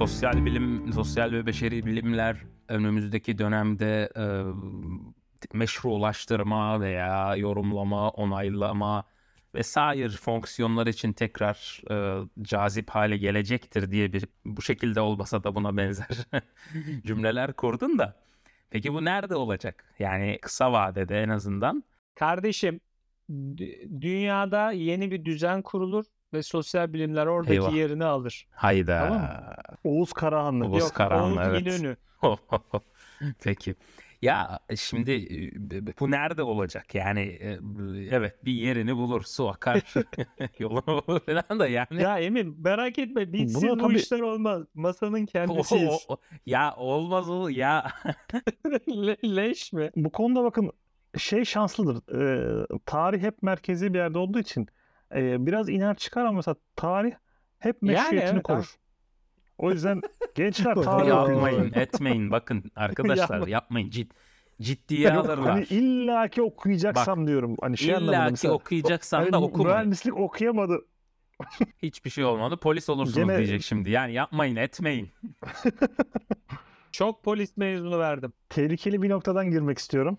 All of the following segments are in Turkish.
sosyal bilim, sosyal ve beşeri bilimler önümüzdeki dönemde e, meşrulaştırma veya yorumlama, onaylama vesaire fonksiyonlar için tekrar e, cazip hale gelecektir diye bir bu şekilde olmasa da buna benzer cümleler kurdun da. Peki bu nerede olacak? Yani kısa vadede en azından. Kardeşim dü- dünyada yeni bir düzen kurulur ve sosyal bilimler oradaki Eyvah. yerini alır. Hayda. Tamam mı? Oğuz Karahanlı. Oğuz Yok, Karahanlı, Oğuz evet. İnönü. Peki. Ya şimdi e, bu nerede olacak? Yani e, evet bir yerini bulur, su akar, yolunu bulur falan da yani. Ya Emin merak etme bitsin Buna bu tabii- işler olmaz. Masanın O- kendisiyiz. o- o- ya olmaz o ya. Le- leş mi? Bu konuda bakın şey şanslıdır. Ee, tarih hep merkezi bir yerde olduğu için e, biraz iner çıkar ama mesela tarih hep Yani meşruiyetini evet, korur. O yüzden gençler tarih yapmayın, etmeyin. Bakın arkadaşlar Yapma. yapmayın. Cid, ciddiye alırlar. hani illaki okuyacaksam diyorum. Hani şey İlla ki mesela. okuyacaksan hani da okuma. mühendislik okuyamadı. Hiçbir şey olmadı. Polis olursunuz Gene- diyecek şimdi. Yani yapmayın, etmeyin. Çok polis mezunu verdim. Tehlikeli bir noktadan girmek istiyorum.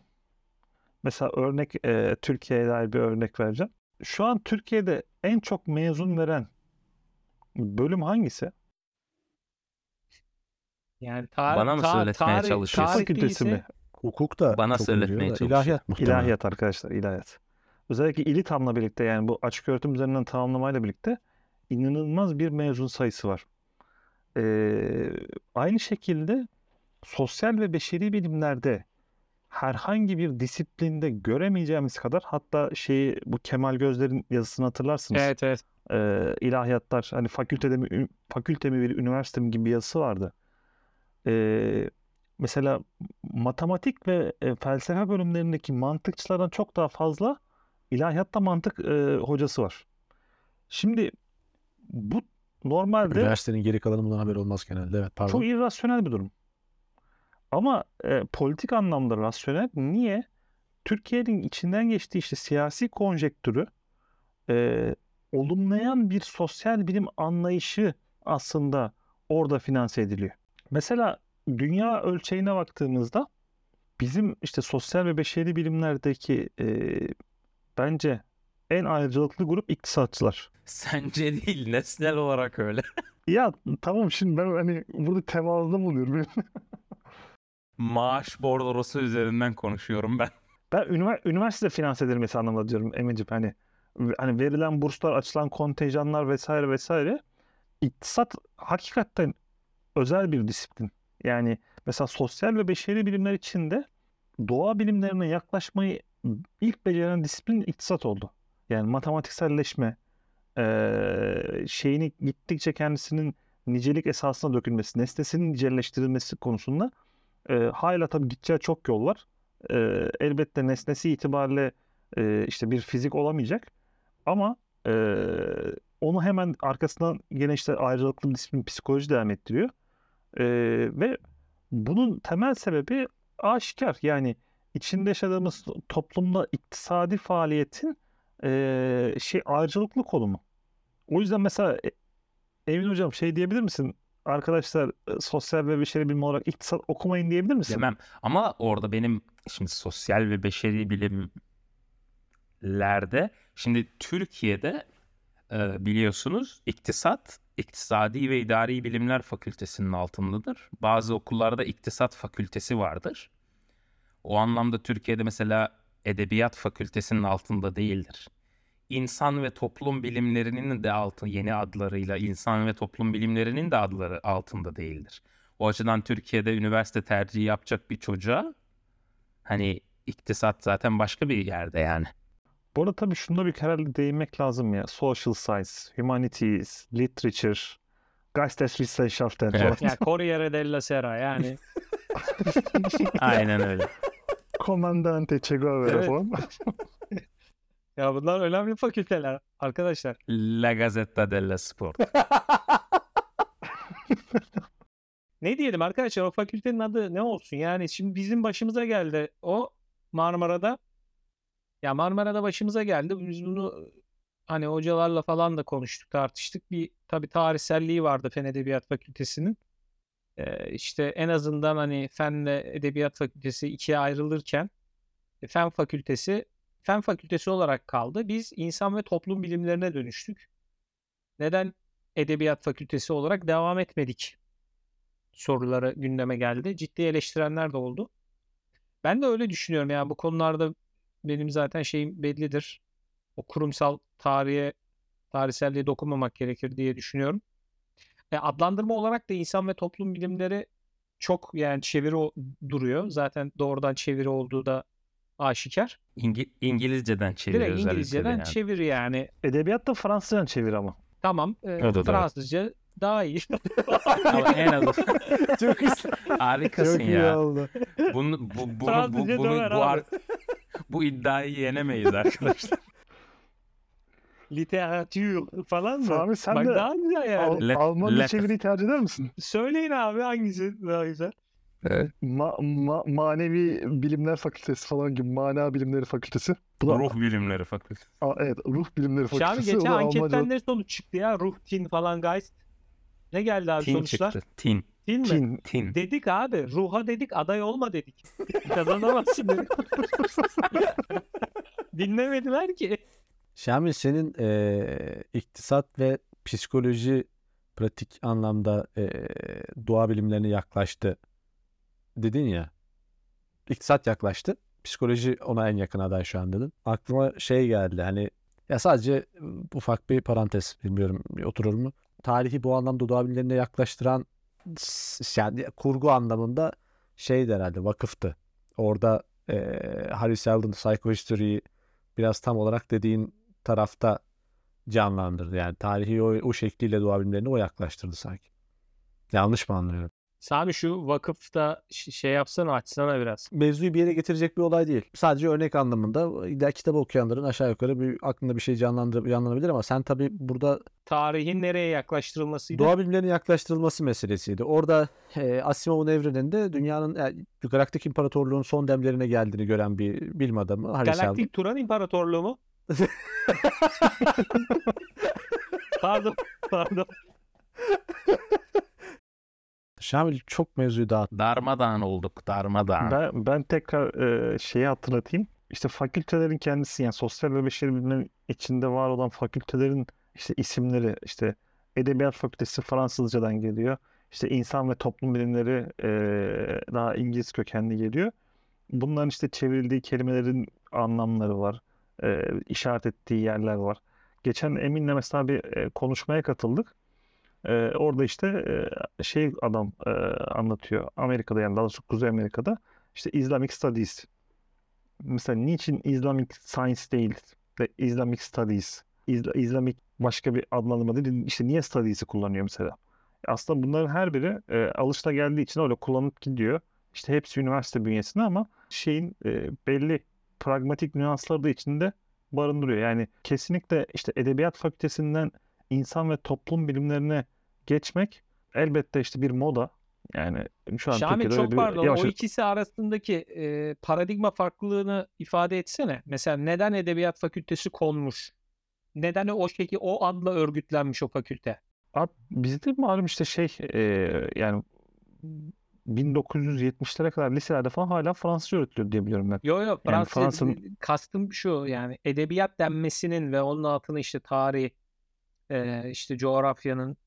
Mesela örnek e, Türkiye'ye dair bir örnek vereceğim. Şu an Türkiye'de en çok mezun veren bölüm hangisi? Yani tar- Bana mı ta- söyletmeye tarih- çalışıyorsun? tarih Fakültesi mi? Hukuk da Bana çok söyletmeye oluyor da çalışıyor. İlahiyat muhtemelen. İlahiyat arkadaşlar, ilahiyat. Özellikle İLİTAM'la birlikte yani bu açık öğretim üzerinden tamamlamayla birlikte inanılmaz bir mezun sayısı var. Ee, aynı şekilde sosyal ve beşeri bilimlerde herhangi bir disiplinde göremeyeceğimiz kadar hatta şeyi bu Kemal Gözler'in yazısını hatırlarsınız. Evet evet. Ee, ilahiyatlar hani fakültede mi, fakülte mi bir üniversite mi gibi bir yazısı vardı. Ee, mesela matematik ve e, felsefe bölümlerindeki mantıkçılardan çok daha fazla ilahiyatta mantık e, hocası var. Şimdi bu normalde Üniversitenin geri kalanı bundan haber olmaz genelde. Evet pardon. çok irrasyonel bir durum. Ama e, politik anlamda rasyonel. Niye? Türkiye'nin içinden geçtiği işte siyasi konjektürü e, olumlayan bir sosyal bilim anlayışı aslında orada finanse ediliyor. Mesela dünya ölçeğine baktığımızda bizim işte sosyal ve beşeri bilimlerdeki e, bence en ayrıcalıklı grup iktisatçılar. Sence değil, nesnel olarak öyle. Ya tamam şimdi ben hani burada tevazuda bulunuyorum. Maaş bordrosu üzerinden konuşuyorum ben. Ben ünivers- üniversite finanse edilmesi anlamında diyorum Emin'ciğim. Hani, hani verilen burslar, açılan kontenjanlar vesaire vesaire. İktisat hakikaten özel bir disiplin. Yani mesela sosyal ve beşeri bilimler içinde doğa bilimlerine yaklaşmayı ilk beceren disiplin iktisat oldu. Yani matematikselleşme, eee, şeyini gittikçe kendisinin nicelik esasına dökülmesi, nesnesinin nicelleştirilmesi konusunda eee hala tabii gideceği çok yol var. Eee, elbette nesnesi itibariyle eee, işte bir fizik olamayacak. Ama eee, onu hemen arkasından gene işte ayrıcalıklı bir disiplin psikoloji devam ettiriyor. Eee, ve bunun temel sebebi aşikar. Yani içinde yaşadığımız toplumda iktisadi faaliyetin eee, şey ayrıcalıklı konumu. O yüzden mesela e, Emin Hocam şey diyebilir misin? Arkadaşlar e, sosyal ve beşeri bilim olarak iktisat okumayın diyebilir misin? Demem. Ama orada benim şimdi sosyal ve beşeri bilimlerde şimdi Türkiye'de e, biliyorsunuz iktisat İktisadi ve İdari Bilimler Fakültesinin altındadır. Bazı okullarda iktisat fakültesi vardır. O anlamda Türkiye'de mesela Edebiyat Fakültesinin altında değildir. İnsan ve toplum bilimlerinin de altı yeni adlarıyla insan ve toplum bilimlerinin de adları altında değildir. O açıdan Türkiye'de üniversite tercihi yapacak bir çocuğa hani iktisat zaten başka bir yerde yani. Bu arada tabii şunda bir herhalde değinmek lazım ya. Social science, humanities, literature, Geisteswissenschaften Evet. Ya Corriere della Sera yani. Aynen öyle. Comandante Che Guevara Evet. falan. Ya bunlar önemli fakülteler arkadaşlar. La Gazzetta dello Sport. Ne diyelim arkadaşlar o fakültenin adı ne olsun? Yani şimdi bizim başımıza geldi o Marmara'da. Ya Marmara'da başımıza geldi. Biz bunu hani hocalarla falan da konuştuk, tartıştık. Bir tabii tarihselliği vardı Fen Edebiyat Fakültesi'nin. Ee, işte en azından hani Fenle Edebiyat Fakültesi ikiye ayrılırken e, Fen Fakültesi Fen Fakültesi olarak kaldı. Biz insan ve toplum bilimlerine dönüştük. Neden Edebiyat Fakültesi olarak devam etmedik? Soruları gündeme geldi. Ciddi eleştirenler de oldu. Ben de öyle düşünüyorum. Yani bu konularda benim zaten şeyim bellidir. O kurumsal tarihe, tarihselliğe dokunmamak gerekir diye düşünüyorum. E, adlandırma olarak da insan ve toplum bilimleri çok yani çeviri duruyor. Zaten doğrudan çeviri olduğu da aşikar. İngi- İngilizceden çeviriyor Direkt İngilizceden yani. çeviri yani. Edebiyat da Fransızcadan çevir ama. Tamam. e, Evet, evet. Fransızca daha iyi. Ama en azından Çok harikasın Çok iyi ya. oldu. Bunu, bu, bunu, bu, Fransızca bunu, döver bu, ar- bu iddiayı yenemeyiz arkadaşlar. Literatür falan mı? Sami sen Bak de daha güzel yani. Al- Almanca çeviriyi tercih eder misin? Söyleyin abi hangisi daha güzel? Ma- ma- manevi bilimler fakültesi falan gibi mana bilimleri fakültesi. Bu da Ruh bilimleri fakültesi. Aa, evet ruh bilimleri Şami fakültesi. o geçen anketten Almanca ne sonuç çıktı ya? Ruh, tin falan guys. Ne geldi abi Tin sonuçlar? çıktı. Tin. Tin mi? Tin. Tin. Dedik abi. Ruha dedik aday olma dedik. Kazanamazsın dedik. Dinlemediler ki. Şamil senin eee, iktisat ve psikoloji pratik anlamda eee doğa bilimlerine yaklaştı dedin ya. İktisat yaklaştı. Psikoloji ona en yakın aday şu an dedin. Aklıma şey geldi hani ya sadece ufak bir parantez bilmiyorum oturur mu? Tarihi bu anlamda doğa bilimlerine yaklaştıran yani kurgu anlamında şeydi herhalde vakıftı. Orada eee Harry Seldon Psychohistory'yi biraz tam olarak dediğin tarafta canlandırdı. Yani tarihi o, o şekliyle doğa bilimlerine o yaklaştırdı sanki. Yanlış mı anlıyorum? Sami şu vakıfta şey yapsana açsana biraz. Mevzuyu bir yere getirecek bir olay değil. Sadece örnek anlamında illa kitabı okuyanların aşağı yukarı bir aklında bir şey canlandır, canlanabilir ama sen tabii burada Tarihin nereye yaklaştırılmasıydı? doğa bilimlerinin yaklaştırılması meselesiydi. Orada e, Asimov'un evreninde dünyanın yani Galaktik İmparatorluğun son demlerine geldiğini gören bir bilim adamı. Galaktik Turan İmparatorluğu mu? pardon, pardon. Şamil çok mevzuyu dağıttı. Darmadağın olduk. Darmadağın. Ben, ben tekrar e, şeyi hatırlatayım. İşte fakültelerin kendisi yani sosyal ve beşeri bilimlerin içinde var olan fakültelerin işte isimleri işte Edebiyat Fakültesi Fransızcadan geliyor. İşte insan ve toplum bilimleri e, daha İngiliz kökenli geliyor. Bunların işte çevrildiği kelimelerin anlamları var. E, işaret ettiği yerler var. Geçen Emin'le mesela bir e, konuşmaya katıldık. E, orada işte e, şey adam e, anlatıyor. Amerika'da yani daha doğrusu Kuzey Amerika'da işte Islamic Studies. Mesela niçin Islamic Science değil de Islamic Studies? İsla- Islamic başka bir adlandırma değil. İşte niye Studies'i kullanıyor mesela? Aslında bunların her biri e, alışta geldiği için öyle kullanıp gidiyor. İşte hepsi üniversite bünyesinde ama şeyin e, belli pragmatik nüansları da içinde barındırıyor. Yani kesinlikle işte Edebiyat Fakültesinden insan ve toplum bilimlerine geçmek elbette işte bir moda. Yani şu an Şami çok bir pardon. yavaş O ikisi arasındaki e, paradigma farklılığını ifade etsene. Mesela neden Edebiyat Fakültesi konmuş? Neden o şekilde o adla örgütlenmiş o fakülte? Abi bizde malum işte şey e, yani 1970'lere kadar liselerde falan hala Fransızca öğretiliyor diye biliyorum ben. Yo yo Fransız Fransa'nın- kastım şu yani edebiyat denmesinin ve onun altına işte tarih, e, işte coğrafyanın,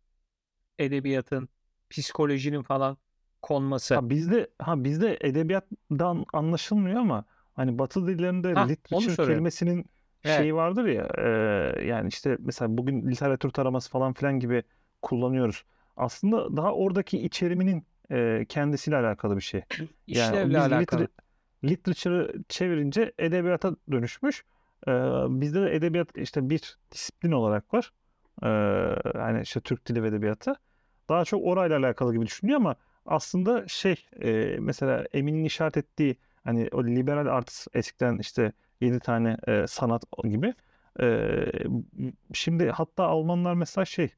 edebiyatın, psikolojinin falan konması. Ha bizde ha bizde edebiyattan anlaşılmıyor ama hani Batı dillerinde Ha, literature kelimesinin Evet. şeyi vardır ya e, yani işte mesela bugün literatür taraması falan filan gibi kullanıyoruz. Aslında daha oradaki içeriminin e, kendisiyle alakalı bir şey. Yani İşlevle biz alakalı. liter- literature'ı çevirince edebiyata dönüşmüş. Ee, bizde de edebiyat işte bir disiplin olarak var. Ee, hani işte Türk dili ve edebiyatı. Daha çok orayla alakalı gibi düşünüyor ama aslında şey e, mesela Emin'in işaret ettiği hani o liberal arts eskiden işte 7 tane e, sanat gibi. E, şimdi hatta Almanlar mesela şey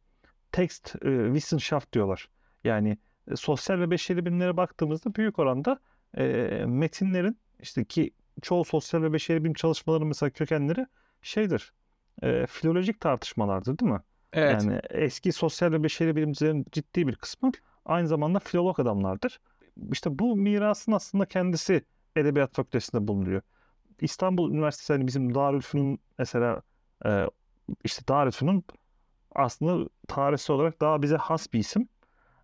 text e, Wissenschaft diyorlar. Yani e, sosyal ve beşeri bilimlere baktığımızda büyük oranda e, metinlerin işte ki çoğu sosyal ve beşeri bilim çalışmalarının mesela kökenleri şeydir. E, filolojik tartışmalardır değil mi? Evet. Yani eski sosyal ve beşeri bilimcilerin ciddi bir kısmı aynı zamanda filolog adamlardır. İşte bu mirasın aslında kendisi Edebiyat Fakültesi'nde bulunuyor. İstanbul Üniversitesi hani bizim Darülfünun mesela e, işte Darülfünun aslında tarihsel olarak daha bize has bir isim.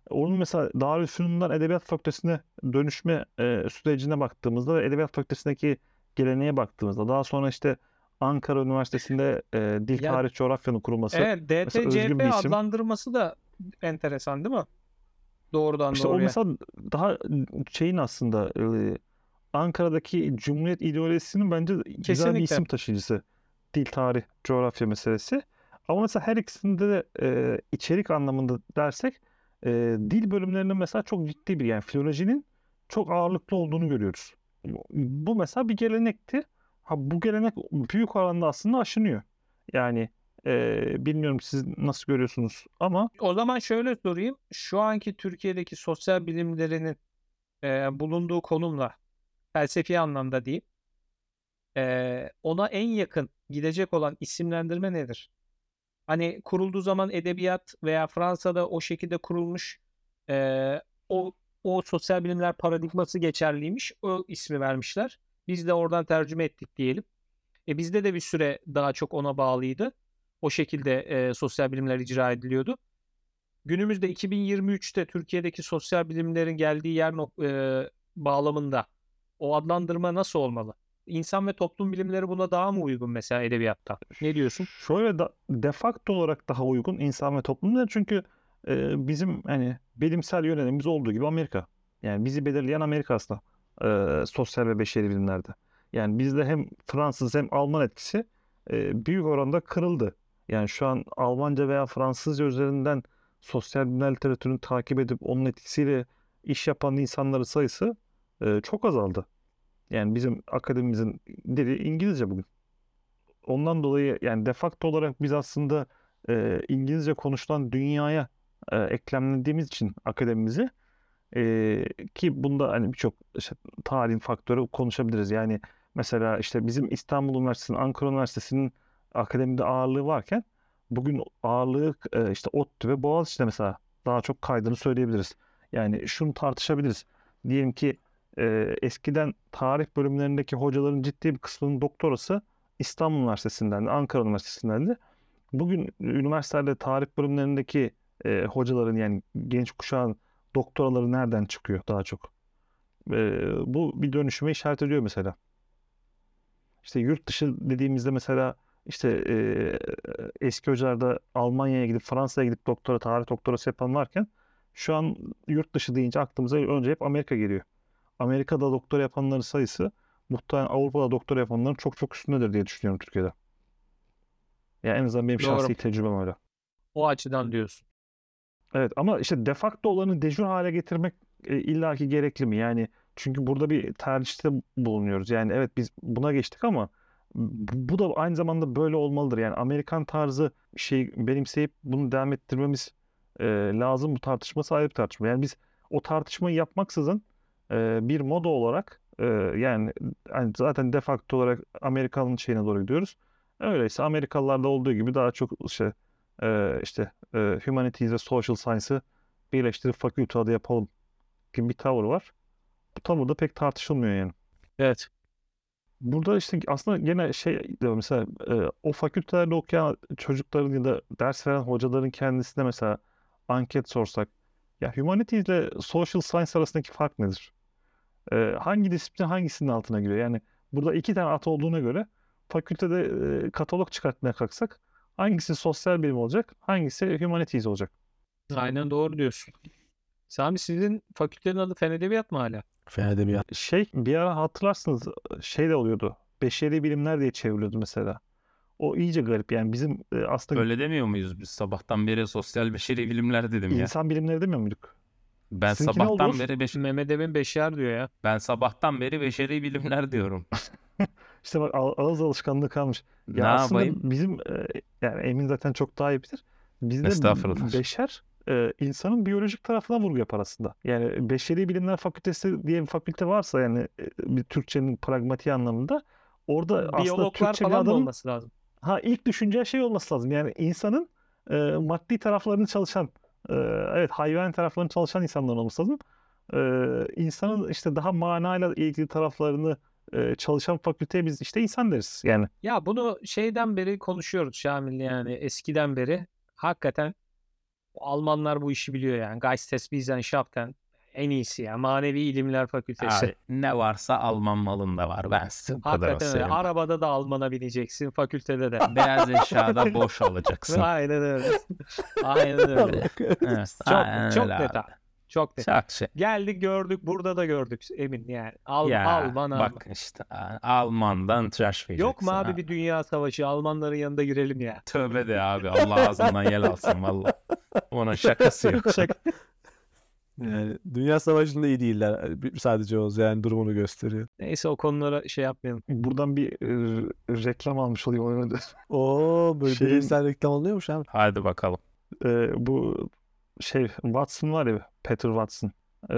Onun mesela Darülfünun'dan Edebiyat Fakültesi'ne dönüşme e, sürecine baktığımızda ve Edebiyat Fakültesi'ndeki geleneğe baktığımızda daha sonra işte Ankara Üniversitesi'nde e, Dil Ya- Tarih Coğrafya'nın kurulması. Evet, DTCP adlandırması da enteresan değil mi? Doğrudan İşte o doğruya. mesela daha şeyin aslında e, Ankara'daki Cumhuriyet ideolojisinin bence güzel bir Kesinlikle. isim taşıyıcısı. Dil, tarih, coğrafya meselesi. Ama mesela her ikisinde de e, içerik anlamında dersek e, dil bölümlerinin mesela çok ciddi bir yani filolojinin çok ağırlıklı olduğunu görüyoruz. Bu mesela bir gelenekti. Ha, bu gelenek büyük oranda aslında aşınıyor. Yani e, bilmiyorum siz nasıl görüyorsunuz ama O zaman şöyle sorayım. Şu anki Türkiye'deki sosyal bilimlerinin e, bulunduğu konumla felsefi anlamda diyeyim. e, ona en yakın gidecek olan isimlendirme nedir? Hani kurulduğu zaman edebiyat veya Fransa'da o şekilde kurulmuş e, o o sosyal bilimler paradigması geçerliymiş. O ismi vermişler. Biz de oradan tercüme ettik diyelim. E bizde de bir süre daha çok ona bağlıydı. O şekilde e, sosyal bilimler icra ediliyordu. Günümüzde 2023'te Türkiye'deki sosyal bilimlerin geldiği yer e, bağlamında o adlandırma nasıl olmalı? İnsan ve toplum bilimleri buna daha mı uygun mesela edebiyatta? Ne diyorsun? Şöyle da, de facto olarak daha uygun insan ve toplumda çünkü e, bizim hani bilimsel yönelimimiz olduğu gibi Amerika. Yani bizi belirleyen Amerika aslında e, sosyal ve beşeri bilimlerde. Yani bizde hem Fransız hem Alman etkisi e, büyük oranda kırıldı. Yani şu an Almanca veya Fransızca üzerinden sosyal bilimler literatürünü takip edip onun etkisiyle iş yapan insanların sayısı e, çok azaldı. Yani bizim akademimizin dili İngilizce bugün. Ondan dolayı yani de facto olarak biz aslında e, İngilizce konuşulan dünyaya e, eklemlediğimiz için akademimizi e, ki bunda hani birçok işte, tarihin faktörü konuşabiliriz. Yani mesela işte bizim İstanbul Üniversitesi'nin, Ankara Üniversitesi'nin akademide ağırlığı varken bugün ağırlığı e, işte ODTÜ ve Boğaziçi'de mesela daha çok kaydını söyleyebiliriz. Yani şunu tartışabiliriz. Diyelim ki e, eskiden tarih bölümlerindeki hocaların ciddi bir kısmının doktorası İstanbul Üniversitesi'nden de, Ankara Üniversitesi'nden de. Bugün üniversitelerde tarih bölümlerindeki e, hocaların yani genç kuşağın doktoraları nereden çıkıyor daha çok? E, bu bir dönüşüme işaret ediyor mesela. İşte yurt dışı dediğimizde mesela işte e, eski hocalarda Almanya'ya gidip Fransa'ya gidip doktora, tarih doktorası yapan varken şu an yurt dışı deyince aklımıza önce hep Amerika geliyor. Amerika'da doktora yapanların sayısı muhtemelen Avrupa'da doktora yapanların çok çok üstündedir diye düşünüyorum Türkiye'de. Yani en azından benim Doğru. şahsi tecrübem öyle. O açıdan diyorsun. Evet ama işte de facto olanı dejur hale getirmek e, illaki gerekli mi? Yani çünkü burada bir tercihte bulunuyoruz. Yani evet biz buna geçtik ama bu da aynı zamanda böyle olmalıdır. Yani Amerikan tarzı şey benimseyip bunu devam ettirmemiz e, lazım. Bu tartışması ayrı bir tartışma. Yani biz o tartışmayı yapmaksızın e, bir moda olarak e, yani hani zaten de facto olarak Amerikanın şeyine doğru gidiyoruz. Öyleyse Amerikalılarda olduğu gibi daha çok işte e, işte e, Humanities ve Social Science'ı birleştirip fakülte adı yapalım gibi bir tavır var. Bu tavır da pek tartışılmıyor yani. Evet. Burada işte aslında gene şey mesela e, o fakültelerde okuyan çocukların ya da ders veren hocaların kendisine mesela anket sorsak ya Humanities ile Social Science arasındaki fark nedir? E, hangi disiplin hangisinin altına giriyor? Yani burada iki tane at olduğuna göre fakültede e, katalog çıkartmaya kalksak hangisi sosyal bilim olacak, hangisi humanities olacak? Aynen doğru diyorsun. Sami sizin fakültenin adı Fen Edebiyat mı hala? Fen edebiyat. Şey bir ara hatırlarsınız şey de oluyordu. Beşeri bilimler diye çevriliyordu mesela. O iyice garip yani bizim e, aslında Öyle demiyor muyuz biz? Sabahtan beri sosyal beşeri bilimler dedim ya. insan bilimleri demiyor muyduk? Ben Sizinki sabahtan beri beş... Mehmet Emin Beşer diyor ya. ben sabahtan beri beşeri bilimler diyorum. İşte bak ağ- ağız alışkanlığı kalmış. ne Ya aslında yapayım? bizim e, yani Emin zaten çok daha iyi bilir. Bizde beşer e, insanın biyolojik tarafına vurgu yapar aslında. Yani Beşeri Bilimler Fakültesi diye bir fakülte varsa yani e, bir Türkçenin pragmatiği anlamında orada aslında Biyologlar Türkçe bir falan mı adamın olması lazım? Ha ilk düşünce şey olması lazım. Yani insanın e, maddi taraflarını çalışan, e, evet hayvan taraflarını çalışan insanlar olması lazım. E, insanın işte daha manayla ilgili taraflarını e, çalışan fakülteye biz işte insan deriz. Yani Ya bunu şeyden beri konuşuyoruz Şamil yani eskiden beri. Hakikaten Almanlar bu işi biliyor yani. Geisteswissenschaften en iyisi ya. Manevi İlimler Fakültesi. Abi, ne varsa Alman malında var. Ben size Hakikaten öyle. Arabada da Alman'a bineceksin, fakültede de. Beyaz eşyada boş olacaksın. Aynen öyle. Aynen öyle. Evet, Çok aynen çok öyle net abi. Abi. Çok net. Çok şey. Geldik gördük burada da gördük emin yani. Al, Ya Alman bak işte Alman'dan trash vereceksin. Yok mu abi ha. bir dünya savaşı Almanların yanında girelim ya. Tövbe de abi Allah ağzından yel alsın valla. Onun şakası yok. Şaka. Yani Dünya Savaşı'nda iyi değiller. Bir- Sadece o yani durumunu gösteriyor. Neyse o konulara şey yapmayalım. buradan bir e, reklam almış olayım. Ona da. Oo böyle Şeyin- bilimsel reklam oluyormuş abi. Hadi bakalım. E, bu şey Watson var ya Peter Watson. E,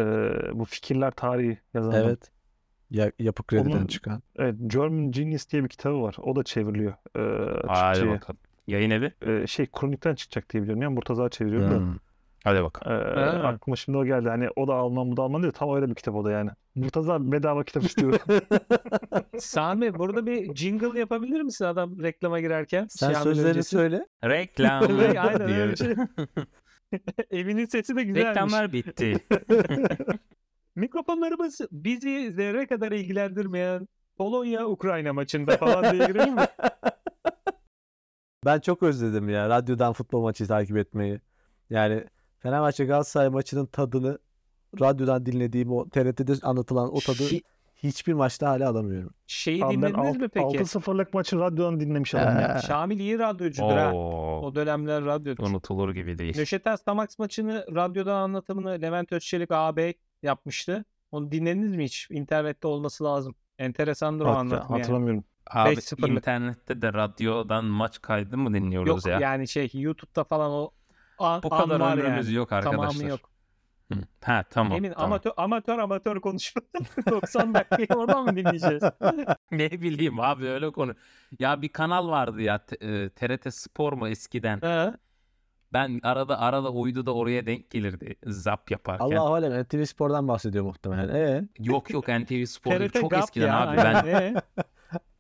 bu fikirler tarihi yazan. Evet. Ya, yapı krediden Onun- çıkan. Evet, German Genius diye bir kitabı var. O da çevriliyor. E, Hadi Türkçe'ye. bakalım. Yayın evi. E, şey kronikten çıkacak diye biliyorum. Yani Murtaza çeviriyor da. Hmm. Hadi bakalım. E, Ha. aklıma şimdi o geldi. Hani o da Alman bu da Alman değil. Tam öyle bir kitap o da yani. Murtaza bedava kitap istiyor. Sami burada bir jingle yapabilir misin adam reklama girerken? Sen Şamil sözlerini söyle. Reklam Aynen öyle bir şey. Evinin sesi de güzelmiş. Reklamlar bitti. Mikrofonlarımız bizi zerre kadar ilgilendirmeyen Polonya-Ukrayna maçında falan diye girelim mi? Ben çok özledim ya radyodan futbol maçı takip etmeyi. Yani Fenerbahçe Galatasaray maçının tadını radyodan dinlediğim o TRT'de anlatılan o tadı Şi- hiçbir maçta hala alamıyorum. Şeyi Abi dinlediniz mi peki? 6-0'lık maçı radyodan dinlemiş adam ya. Ee, Şamil iyi radyocudur ha. Oo, O dönemler radyocu. unutulur gibi değil. Nöşetel Stamax maçını radyodan anlatımını Levent Özçelik ağabey yapmıştı. Onu dinlediniz mi hiç? İnternette olması lazım. Enteresandır o Hat- anlatım yani. hatırlamıyorum. Abi 5-0'lık. internette de radyodan maç kaydı mı dinliyoruz Yok ya? yani şey YouTube'da falan o an, Bu an kadar var ömrümüz yani. yok arkadaşlar. Tamamı yok. Hı. Ha tamam. Emin tamam. amatör amatör amatör konuşma. 90 dakikayı oradan mı dinleyeceğiz? ne bileyim abi öyle konu. Ya bir kanal vardı ya t- e, TRT Spor mu eskiden. Ha? Ben arada arada uydu da oraya denk gelirdi zap yaparken. Allah alem NTV Spor'dan bahsediyor muhtemelen. E Yok yok NTV Spor çok GAP eskiden ya, abi. Ben. Ee,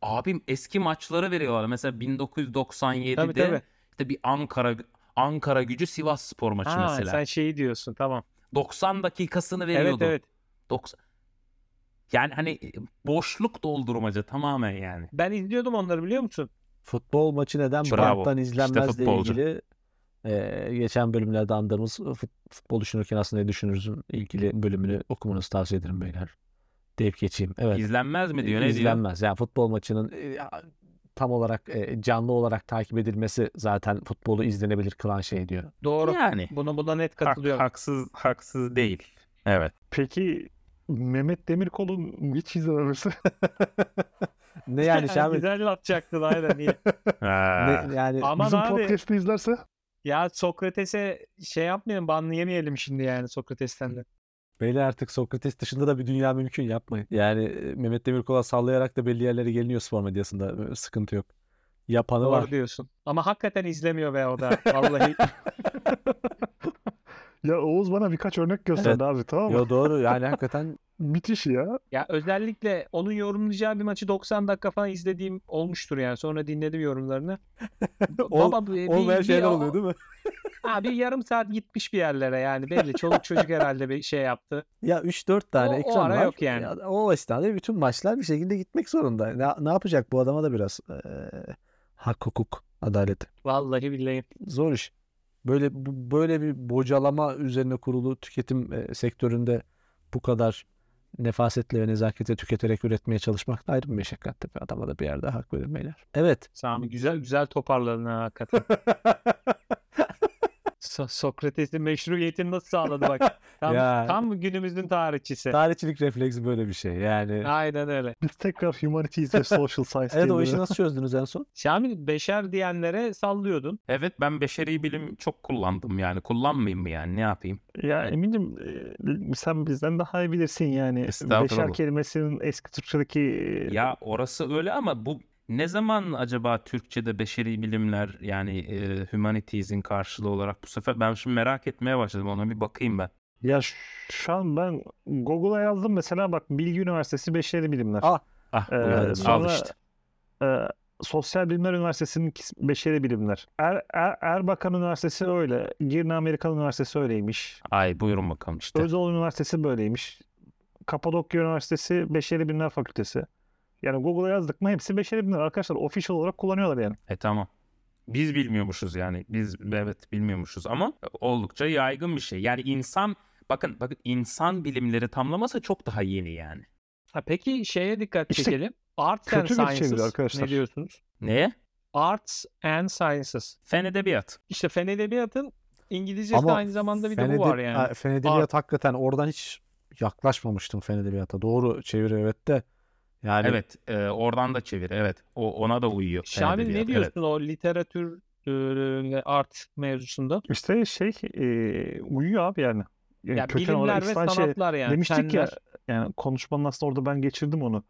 abim eski maçları veriyorlar. Mesela 1997'de Tabii, tabii. işte bir Ankara Ankara Gücü Sivas Spor maçı Ha, mesela. sen şeyi diyorsun tamam. 90 dakikasını veriyordu. Evet evet. 90 Yani hani boşluk doldurmaca tamamen yani. Ben izliyordum onları biliyor musun? futbol maçı neden Bravo. banttan İşte izlenmezle futbolcu. ilgili e, geçen bölümlerde andığımız fut- futbol düşünürken aslında ne düşünürsün ilgili bölümünü okumanızı tavsiye ederim beyler. Deyip geçeyim. Evet. İzlenmez mi diyor ne diyor? İzlenmez. Yani futbol maçının e, tam olarak e, canlı olarak takip edilmesi zaten futbolu izlenebilir kılan şey diyor. Doğru. Yani Buna buna net hak- katılıyorum. haksız haksız değil. Evet. Peki Mehmet Demirkol'un hiç izlememesi. Ne yani Şamil? Güzel atacaktın aynen iyi. Ha. Ne, yani Aman Bizim abi podcast'ı izlerse ya Sokrates'e şey yapmayalım banlı yemeyelim şimdi yani Sokrates'ten de. Beyler artık Sokrates dışında da bir dünya mümkün yapmayın. Yani Mehmet Demirkol'a sallayarak da belli yerlere geliniyor spor medyasında. Sıkıntı yok. Yapanı Doğru var. diyorsun. Ama hakikaten izlemiyor be o da. Vallahi ya Oğuz bana birkaç örnek gösterdi abi tamam mı? Yo doğru yani hakikaten Müthiş ya. ya özellikle onun yorumlayacağı bir maçı 90 dakika falan izlediğim olmuştur yani. Sonra dinledim yorumlarını. Ol- Baba bir, olmayan bir- şeyler bir- oluyor değil mi? Ha, bir yarım saat gitmiş bir yerlere yani belli. Çoluk çocuk herhalde bir şey yaptı. Ya 3-4 tane O- o ekran ara var. yok yani. Ya o esnada bütün maçlar bir şekilde gitmek zorunda. Ne, ne yapacak bu adama da biraz eee, hak hukuk adalet. Vallahi billahi. Zor iş. Böyle böyle bir bocalama üzerine kurulu tüketim e, sektöründe bu kadar nefasetle ve nezaketle tüketerek üretmeye çalışmak da ayrı bir meşakkat tabii. Adama da bir yerde hak verin beyler. Evet. Sami güzel güzel toparladın ha hakikaten. So- Sokrates'in meşruiyetini nasıl sağladı bak. Tam, Ya. tam günümüzün tarihçisi. Tarihçilik refleksi böyle bir şey. Yani Aynen öyle. Biz tekrar Humanities ve Social Science evet o işi nasıl çözdünüz en son? Şamil beşer diyenlere sallıyordun. Evet ben beşeri bilim çok kullandım yani. Kullanmayayım mı yani ne yapayım? Ya eminim e, sen bizden daha iyi bilirsin yani. Estağfurullah. Beşer kelimesinin eski Türkçedeki e, Ya orası öyle ama bu Ne zaman acaba Türkçe'de beşeri bilimler yani e, humanities'in karşılığı olarak bu sefer ben şimdi merak etmeye başladım ona bir bakayım ben. Ya şu an ben Google'a yazdım mesela bak Bilgi Üniversitesi Beşeri Bilimler. Ah, Ah Ee, buyurun, al sonra işte. e, Sosyal Bilimler Üniversitesi'nin Beşeri Bilimler. Er, Er- Erbakan Üniversitesi öyle. Girne Amerikan Üniversitesi öyleymiş. Ay buyurun bakalım işte. Özoğlu Üniversitesi böyleymiş. Kapadokya Üniversitesi Beşeri Bilimler Fakültesi. Yani Google'a yazdık mı hepsi Beşeri Bilimler. Arkadaşlar official olarak kullanıyorlar yani. E tamam. Biz bilmiyormuşuz yani. Biz evet bilmiyormuşuz ama oldukça yaygın bir şey. Yani insan bakın bakın insan bilimleri tamlaması çok daha yeni yani. Ha, peki şeye dikkat İşte çekelim. Arts and Sciences. arkadaşlar. Ne diyorsunuz? Neye? Arts and Sciences. Fen edebiyat. İşte fen edebiyatın İngilizcesi Ama aynı zamanda bir de bu var yani. Fen edebiyat hakikaten oradan hiç yaklaşmamıştım fen edebiyata. Doğru çeviri evet de. Yani Evet, e, oradan da çevir. Evet. O ona da uyuyor. Şamil ne diyorsun Evet. o literatür e, ve art mevzusunda? İşte şey e, uyuyor abi yani. Yani Ya köken olarak bilimler ve şey- sanatlar yani. demiştik fenler. ya yani konuşmanın aslında orada ben geçirdim onu.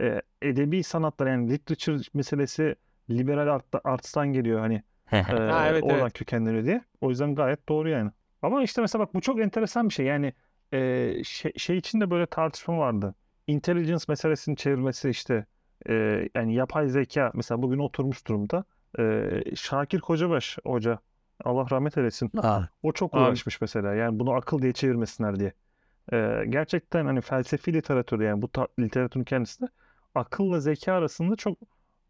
Ee, edebi sanatlar yani literature meselesi liberal art, arts'tan geliyor hani e, Ha, evet, oradan evet. kökenleniyor diye. O yüzden gayet doğru yani. Ama işte mesela bak bu çok enteresan bir şey. Yani e, şey, şey için de böyle tartışma vardı. Intelligence meselesini çevirmesi işte e, yani yapay zeka mesela bugün oturmuş durumda. E, Şakir Kocabaş hoca Allah rahmet eylesin. Ha, O çok uğraşmış mesela. Yani bunu akıl diye çevirmesinler diye. Ee, gerçekten hani felsefi literatür yani bu ta- literatürün kendisi de akılla zeka arasında çok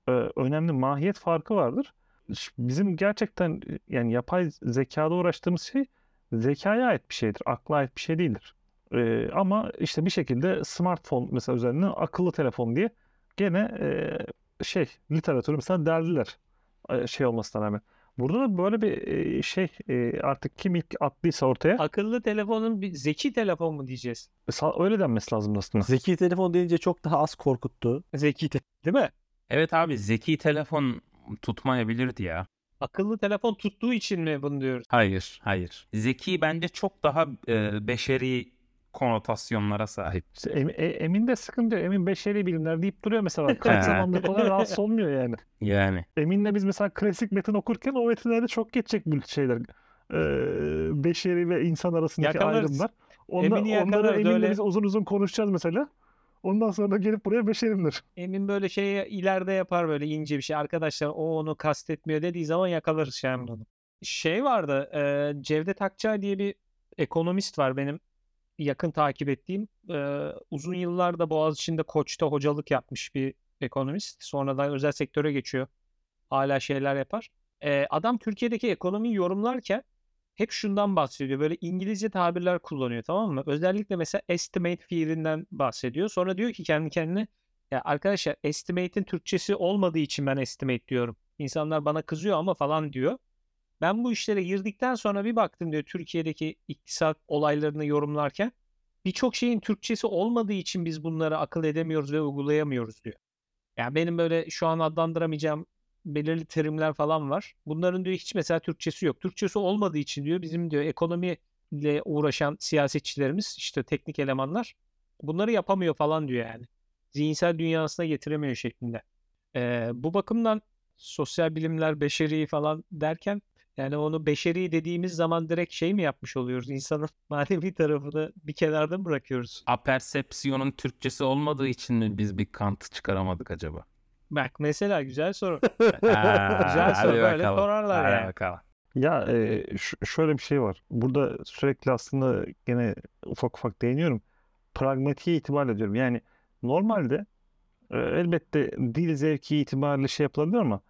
e, önemli mahiyet farkı vardır. Bizim gerçekten e, yani yapay zekada uğraştığımız şey zekaya ait bir şeydir. Akla ait bir şey değildir. Ee, ama işte bir şekilde smartphone mesela üzerine akıllı telefon diye gene e, şey literatürü mesela derdiler e, şey olmasına rağmen. Burada da böyle bir e, şey e, artık kim ilk attıysa ortaya Akıllı telefonun bir zeki telefon mu diyeceğiz? sa- öyle denmesi lazım aslında. zeki telefon deyince çok daha az korkuttu. Zeki te- değil mi? Evet abi zeki telefon tutmayabilirdi ya. Akıllı telefon tuttuğu için mi bunu diyoruz? Hayır, hayır. Zeki bence çok daha e, beşeri konotasyonlara sahip. İşte Em- e- Emin de sıkıntı yok. Emin beşeri bilimler deyip duruyor mesela. Kaç zamandır kolay rahatsız olmuyor yani. Yani. Emin'le biz mesela klasik metin okurken o metinlerde çok geçecek bu şeyler. Ee, beşeri ve insan arasındaki Yakalarız. ayrımlar. Onda, Emin'i onları Emin'le öyle. biz uzun uzun konuşacağız mesela. Ondan sonra gelip buraya beşerimdir. Emin böyle şeyi ileride yapar böyle ince bir şey. Arkadaşlar o onu kastetmiyor dediği zaman yakalarız Şamil onu. Şey vardı e, Cevdet Akçay diye bir ekonomist var benim yakın takip ettiğim. E, uzun yıllar da Boğaziçi'nde Koç'ta hocalık yapmış bir ekonomist. Sonradan özel sektöre geçiyor. Hala şeyler yapar. E, adam Türkiye'deki ekonomiyi yorumlarken hep şundan bahsediyor. Böyle İngilizce tabirler kullanıyor tamam mı? Özellikle mesela estimate fiilinden bahsediyor. Sonra diyor ki kendi kendine ya arkadaşlar estimate'in Türkçesi olmadığı için ben estimate diyorum. İnsanlar bana kızıyor ama falan diyor. Ben bu işlere girdikten sonra bir baktım diyor Türkiye'deki iktisat olaylarını yorumlarken birçok şeyin Türkçesi olmadığı için biz bunları akıl edemiyoruz ve uygulayamıyoruz diyor. Yani benim böyle şu an adlandıramayacağım belirli terimler falan var. Bunların diyor hiç mesela Türkçesi yok. Türkçesi olmadığı için diyor bizim diyor ekonomiyle uğraşan siyasetçilerimiz işte teknik elemanlar bunları yapamıyor falan diyor yani. Zihinsel dünyasına getiremiyor şeklinde. Ee, bu bakımdan sosyal bilimler beşeri falan derken yani onu beşeri dediğimiz zaman direkt şey mi yapmış oluyoruz? İnsanın manevi tarafını bir kenarda mı bırakıyoruz? Apersepsiyonun Türkçesi olmadığı için mi biz bir Kant çıkaramadık acaba? Bak mesela güzel soru. Güzel soru, hadi böyle bakalım. sorarlar Hadi yani. bakalım. Ya e, şöyle bir şey var. Burada sürekli aslında gene ufak ufak değiniyorum. Pragmatiğe itibar ediyorum. Yani normalde e, elbette dil zevki itibariyle şey yapılabilir ama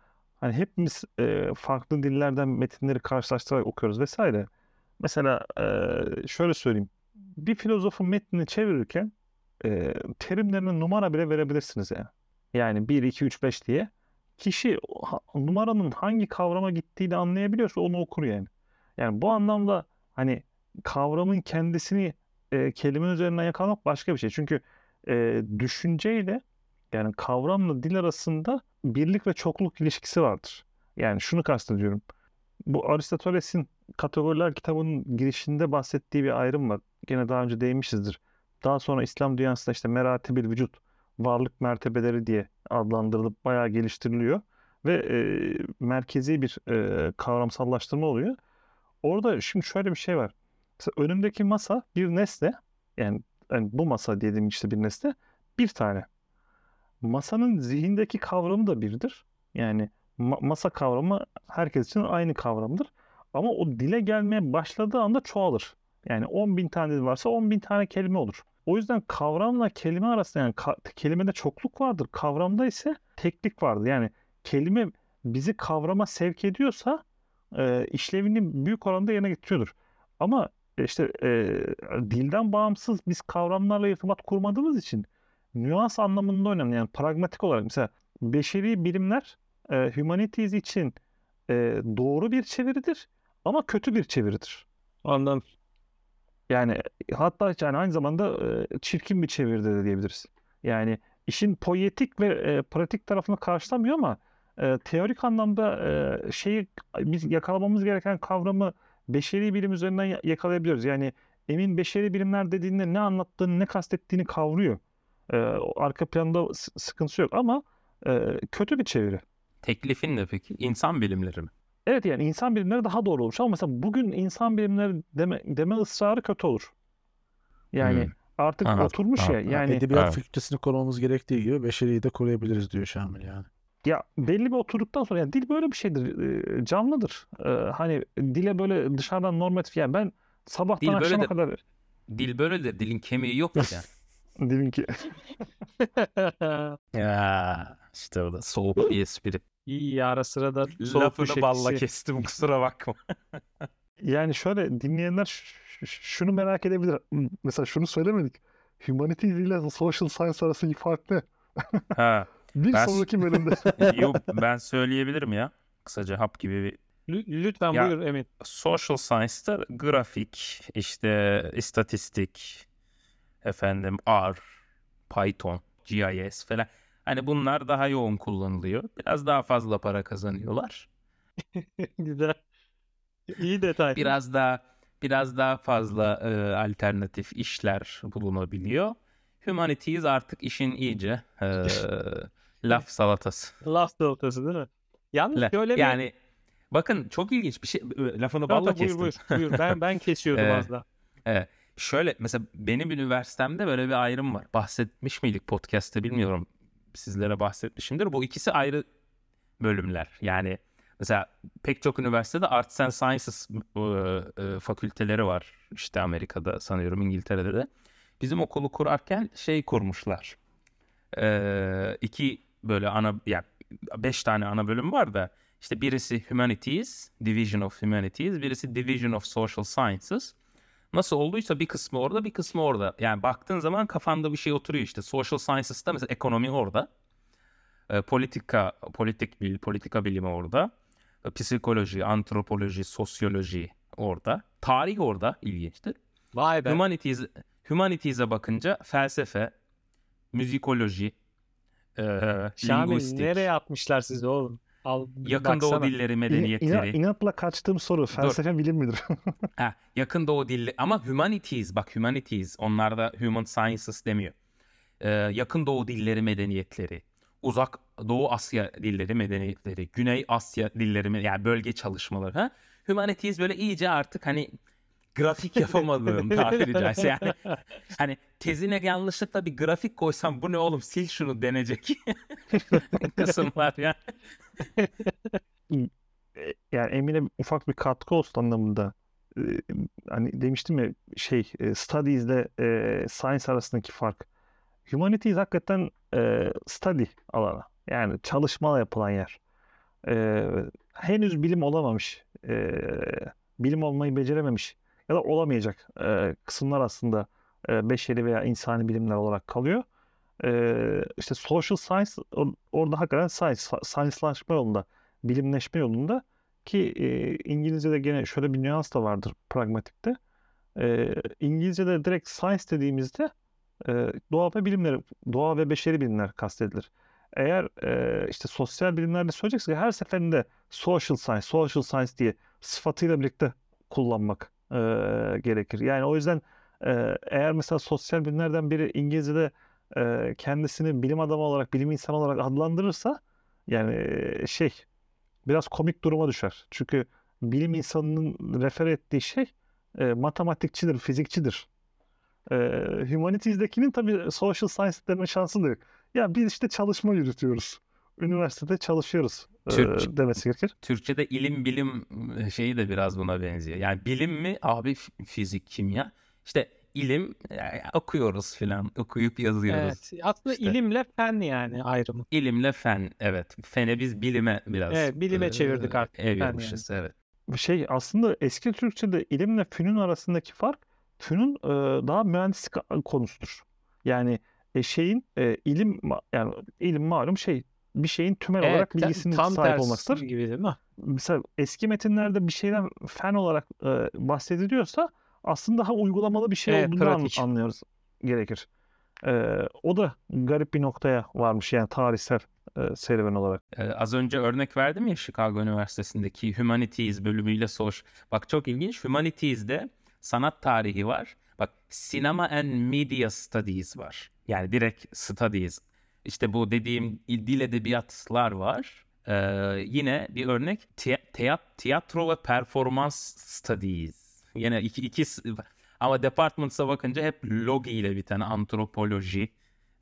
hani hepimiz e, farklı dillerden metinleri karşılaştırarak okuyoruz vesaire. Mesela e, şöyle söyleyeyim. Bir filozofun metnini çevirirken e, terimlerine numara bile verebilirsiniz yani. Yani 1, 2, 3, 5 diye kişi numaranın hangi kavrama gittiğini anlayabiliyorsa onu okur yani. Yani bu anlamda hani kavramın kendisini e, kelime üzerinden yakalamak başka bir şey. Çünkü e, düşünceyle yani kavramla dil arasında birlik ve çokluk ilişkisi vardır. Yani şunu kastediyorum. Bu Aristoteles'in Kategoriler kitabının girişinde bahsettiği bir ayrım var. Gene daha önce değinmişizdir. Daha sonra İslam dünyasında işte meratibil vücut varlık mertebeleri diye adlandırılıp bayağı geliştiriliyor ve e, merkezi bir e, kavramsallaştırma oluyor. Orada şimdi şöyle bir şey var. Mesela önümdeki masa bir nesne yani, yani bu masa dediğim işte bir nesne bir tane. Masanın zihindeki kavramı da birdir. Yani ma- masa kavramı herkes için aynı kavramdır. Ama o dile gelmeye başladığı anda çoğalır. Yani 10 bin tane varsa 10 bin tane kelime olur. O yüzden kavramla kelime arasında yani ka- kelimede çokluk vardır. Kavramda ise teklik vardır. Yani kelime bizi kavrama sevk ediyorsa e, işlevini büyük oranda yerine getiriyordur. Ama işte e, dilden bağımsız biz kavramlarla irtibat kurmadığımız için nüans anlamında önemli. Yani pragmatik olarak mesela beşeri bilimler e, humanities için e, doğru bir çeviridir ama kötü bir çeviridir. Anladım. Yani hatta yani aynı zamanda e, çirkin bir çeviri de diyebiliriz. Yani işin poetik ve e, pratik tarafını karşılamıyor ama e, teorik anlamda e, şeyi biz yakalamamız gereken kavramı beşeri bilim üzerinden ya- yakalayabiliyoruz. Yani Emin beşeri bilimler dediğinde ne anlattığını, ne kastettiğini kavruyor. E, arka planda sıkıntısı yok ama e, kötü bir çeviri. Teklifin ne peki? İnsan bilimleri mi? Evet yani insan bilimleri daha doğru olmuş ama mesela bugün insan bilimleri deme, deme ısrarı kötü olur. Yani Hmm. artık Anladım, oturmuş ya anladım. yani Edebiyat Evet. fakültesini korumamız gerektiği gibi beşeriyi de koruyabiliriz diyor Şamil yani. ya belli bir oturduktan sonra yani dil böyle bir şeydir. e, canlıdır. E, hani dile böyle dışarıdan normatif yani ben sabahtan Dil böyle akşama de- kadar Dil böyledir. Dilin kemiği yok ki dilin ki ya işte o da soğuk bir espri. İyi ara sıra da soğuk Lafını balla etkisi. kestim kusura bakma. yani şöyle dinleyenler şunu merak edebilir. Mesela şunu söylemedik. Humanities ile social science arasındaki fark ne? ha. Bir Ben- sonraki bölümde. Yok ben söyleyebilirim ya. Kısaca hap gibi bir Lü- Lütfen Ya- buyur Emin. social science'ta grafik, işte istatistik, efendim R, Python, GIS falan. Hani bunlar daha yoğun kullanılıyor. Biraz daha fazla para kazanıyorlar. Güzel. İyi detay. Biraz daha biraz daha fazla e, alternatif işler bulunabiliyor. Humanities artık işin iyice e, laf salatası. Laf salatası değil mi? Yalnız La- şöyle bir... yani bakın çok ilginç bir şey. Lafını balla tamam, buyur, kestim. buyur, buyur. Ben, ben kesiyordum Ee, az da. Evet. Şöyle mesela benim üniversitemde böyle bir ayrım var. Bahsetmiş miydik podcast'te bilmiyorum. Sizlere bahsetmişimdir. Bu ikisi ayrı bölümler. Yani mesela pek çok üniversitede Arts and Sciences e, e, fakülteleri var. İşte Amerika'da sanıyorum İngiltere'de de. Bizim okulu kurarken şey kurmuşlar. E, iki böyle ana yani beş tane ana bölüm var da işte birisi Humanities, Division of Humanities, birisi Division of Social Sciences. Nasıl olduysa bir kısmı orada bir kısmı orada. Yani baktığın zaman kafanda bir şey oturuyor işte. Social Sciences'ta mesela ekonomi orada. E, politika, politik bil, politika bilimi orada. E, psikoloji, antropoloji, sosyoloji orada. Tarih orada ilginçtir. Vay be. Humanities, Humanities'e bakınca felsefe, müzikoloji, e, Şamil linguistik, nereye atmışlar sizi oğlum? Al, yakın doğu dilleri, medeniyetleri. ina- inatla kaçtığım soru felsefe bilim midir? Ha, yakın doğu dilli ama humanities bak humanities onlarda human sciences demiyor. Ee, yakın doğu dilleri medeniyetleri, uzak doğu Asya dilleri medeniyetleri, Güney Asya dilleri yani bölge çalışmaları. Ha? Humanities böyle iyice artık hani grafik yapamadığım tabiri caizse yani hani tezine yanlışlıkla bir grafik koysam bu ne oğlum sil şunu denecek kısımlar yani. E, yani Emine ufak bir katkı olsun anlamında. E, hani demiştim ya şey e, studies ile e, science arasındaki fark. Humanities hakikaten e, study alanı. Yani çalışma yapılan yer. E, henüz bilim olamamış. e, bilim olmayı becerememiş ya da olamayacak e, kısımlar aslında e, beşeri veya insani bilimler olarak kalıyor. E, işte social science or- orada hakikaten science, science'laşma yolunda bilimleşme yolunda ki e, İngilizce'de gene şöyle bir nüans da vardır pragmatikte. E, İngilizce'de direkt science dediğimizde e, doğa ve bilimleri, doğa ve beşeri bilimler kastedilir. Eğer e, işte sosyal bilimlerde söyleyeceksek her seferinde social science, social science diye sıfatıyla birlikte kullanmak e, gerekir. Yani o yüzden e, eğer mesela sosyal bilimlerden biri İngilizce'de e, kendisini bilim adamı olarak, bilim insanı olarak adlandırırsa yani e, şey biraz komik duruma düşer. Çünkü bilim insanının refer ettiği şey e, matematikçidir, fizikçidir. E, Humanities'dekinin tabii social science deme şansı da yok. Ya biz işte çalışma yürütüyoruz. Üniversitede çalışıyoruz e, Türk- demesi gerekir. Türkçe'de ilim bilim şeyi de biraz buna benziyor. Yani bilim mi? Abi fizik, kimya. İşte ilim yani okuyoruz filan. Okuyup yazıyoruz. Evet. Aslında İşte. ilimle fen yani ayrımı. İlimle fen. Evet. Fene biz bilime biraz. Evet, bilime e, çevirdik artık Evirmişiz. Evet. Şey aslında eski Türkçe'de ilimle fünun arasındaki fark fünun e, daha mühendislik konusudur. Yani e, şeyin e, ilim yani ilim malum şey bir şeyin tümel Evet, olarak bilgisinin tam sahip tersi olmasıdır. gibi değil mi? Mesela eski metinlerde bir şeyden fen olarak e, bahsediliyorsa aslında daha uygulamalı bir şey Evet, olduğunu an- pratik. anlıyoruz gerekir. E, o da garip bir noktaya varmış yani tarihsel e, serüven olarak. Ee, az önce örnek verdim ya Chicago Üniversitesi'ndeki Humanities bölümüyle Social. Bak çok ilginç. Humanities'de sanat tarihi var. Bak Cinema and Media Studies var. Yani direkt studies. İşte bu dediğim dil edebiyatlar var. Ee, yine bir örnek tiya- tiyat- tiyatro ve performans studies. Yine iki, iki ama departments'a bakınca hep logi ile biten antropoloji,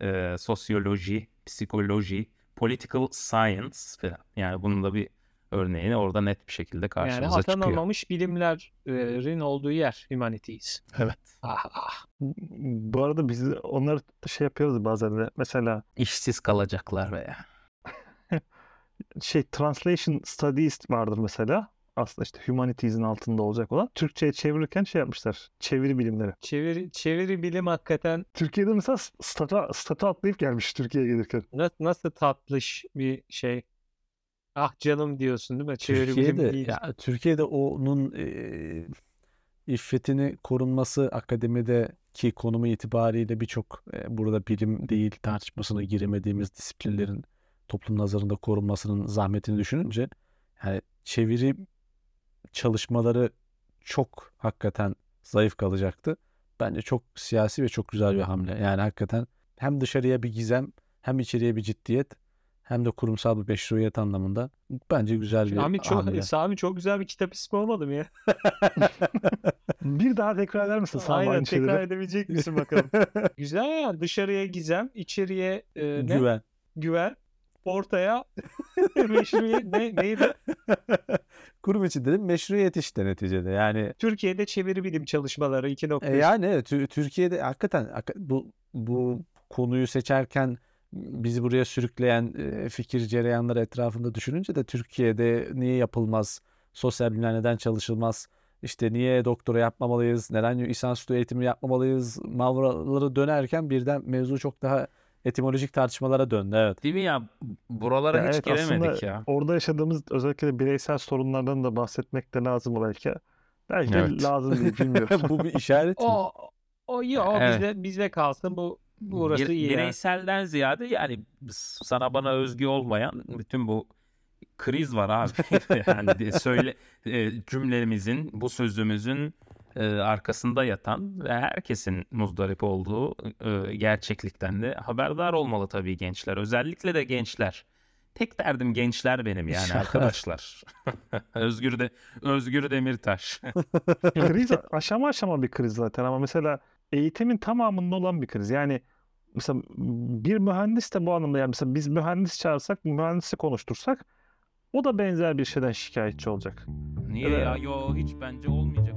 e, sosyoloji, psikoloji, political science falan. Yani bunun da bir örneğini orada net bir şekilde Yani karşımıza çıkıyor. atanamamış bilimlerin olduğu yer humanities. Evet. Ah, ah. Bu arada biz onları şey yapıyoruz bazen de. Mesela İşsiz kalacaklar veya. şey translation studies vardır mesela. Aslında işte humanities'in altında olacak olan. Türkçe'ye çevirirken şey yapmışlar. Çeviri bilimleri. Çeviri, çeviri bilim hakikaten Türkiye'de mesela stata, stata atlayıp gelmiş Türkiye'ye gelirken. nasıl, nasıl tatlış bir şey. Ah canım diyorsun değil mi? Türkiye'de değil. ya Türkiye'de onun e, iffetini korunması akademideki konumu itibariyle birçok e, burada bilim değil tartışmasına giremediğimiz disiplinlerin toplum nazarında korunmasının zahmetini düşününce yani çeviri çalışmaları çok hakikaten zayıf kalacaktı. Bence çok siyasi ve çok güzel bir hamle. Yani hakikaten hem dışarıya bir gizem hem içeriye bir ciddiyet hem de kurumsal bir meşruiyet anlamında bence güzel bir Sami çok, hamle. Sami çok güzel bir kitap ismi olmadı mı ya? Bir daha tekrar eder misin Sami Aynen tekrar şeyleri? edebilecek misin bakalım. güzel ya dışarıya gizem, içeriye e, ne? Güven. güven, ortaya meşruiyet ne, neydi? Kurum içi dedim meşruiyet işte neticede. Yani Türkiye'de çeviri bilim çalışmaları 2.3. e, yani Tü- Türkiye'de hakikaten hak- bu bu konuyu seçerken bizi buraya sürükleyen e, fikir cereyanları etrafında düşününce de Türkiye'de niye yapılmaz? Sosyal bilimler neden çalışılmaz? İşte niye doktora yapmamalıyız? Neden lisansüstü eğitimi yapmamalıyız? Mavraları dönerken birden mevzu çok daha etimolojik tartışmalara döndü. Evet. Değil mi ya? Buralara Ya hiç evet, giremedik aslında ya. Orada yaşadığımız özellikle de bireysel sorunlardan da bahsetmek de lazım belki. Belki Evet. lazım değil bilmiyorum. bu bir işaret mi? O o yok Evet. bizde bizde kalsın bu burası Bir- bireyselden ziyade yani sana bana özgü olmayan bütün bu kriz var abi. yani söyle e, cümlemizin, bu sözümüzün e, arkasında yatan ve herkesin muzdarip olduğu e, gerçeklikten de haberdar olmalı tabii gençler. Özellikle de gençler. Tek derdim gençler benim yani arkadaşlar. Özgür de Özgür Demirtaş. kriz aşama aşama bir kriz zaten ama mesela eğitimin tamamında olan bir kriz. Yani mesela bir mühendis de bu anlamda yani mesela biz mühendis çağırsak, mühendisi konuştursak o da benzer bir şeyden şikayetçi olacak. Niye ya? Yo hiç bence olmayacak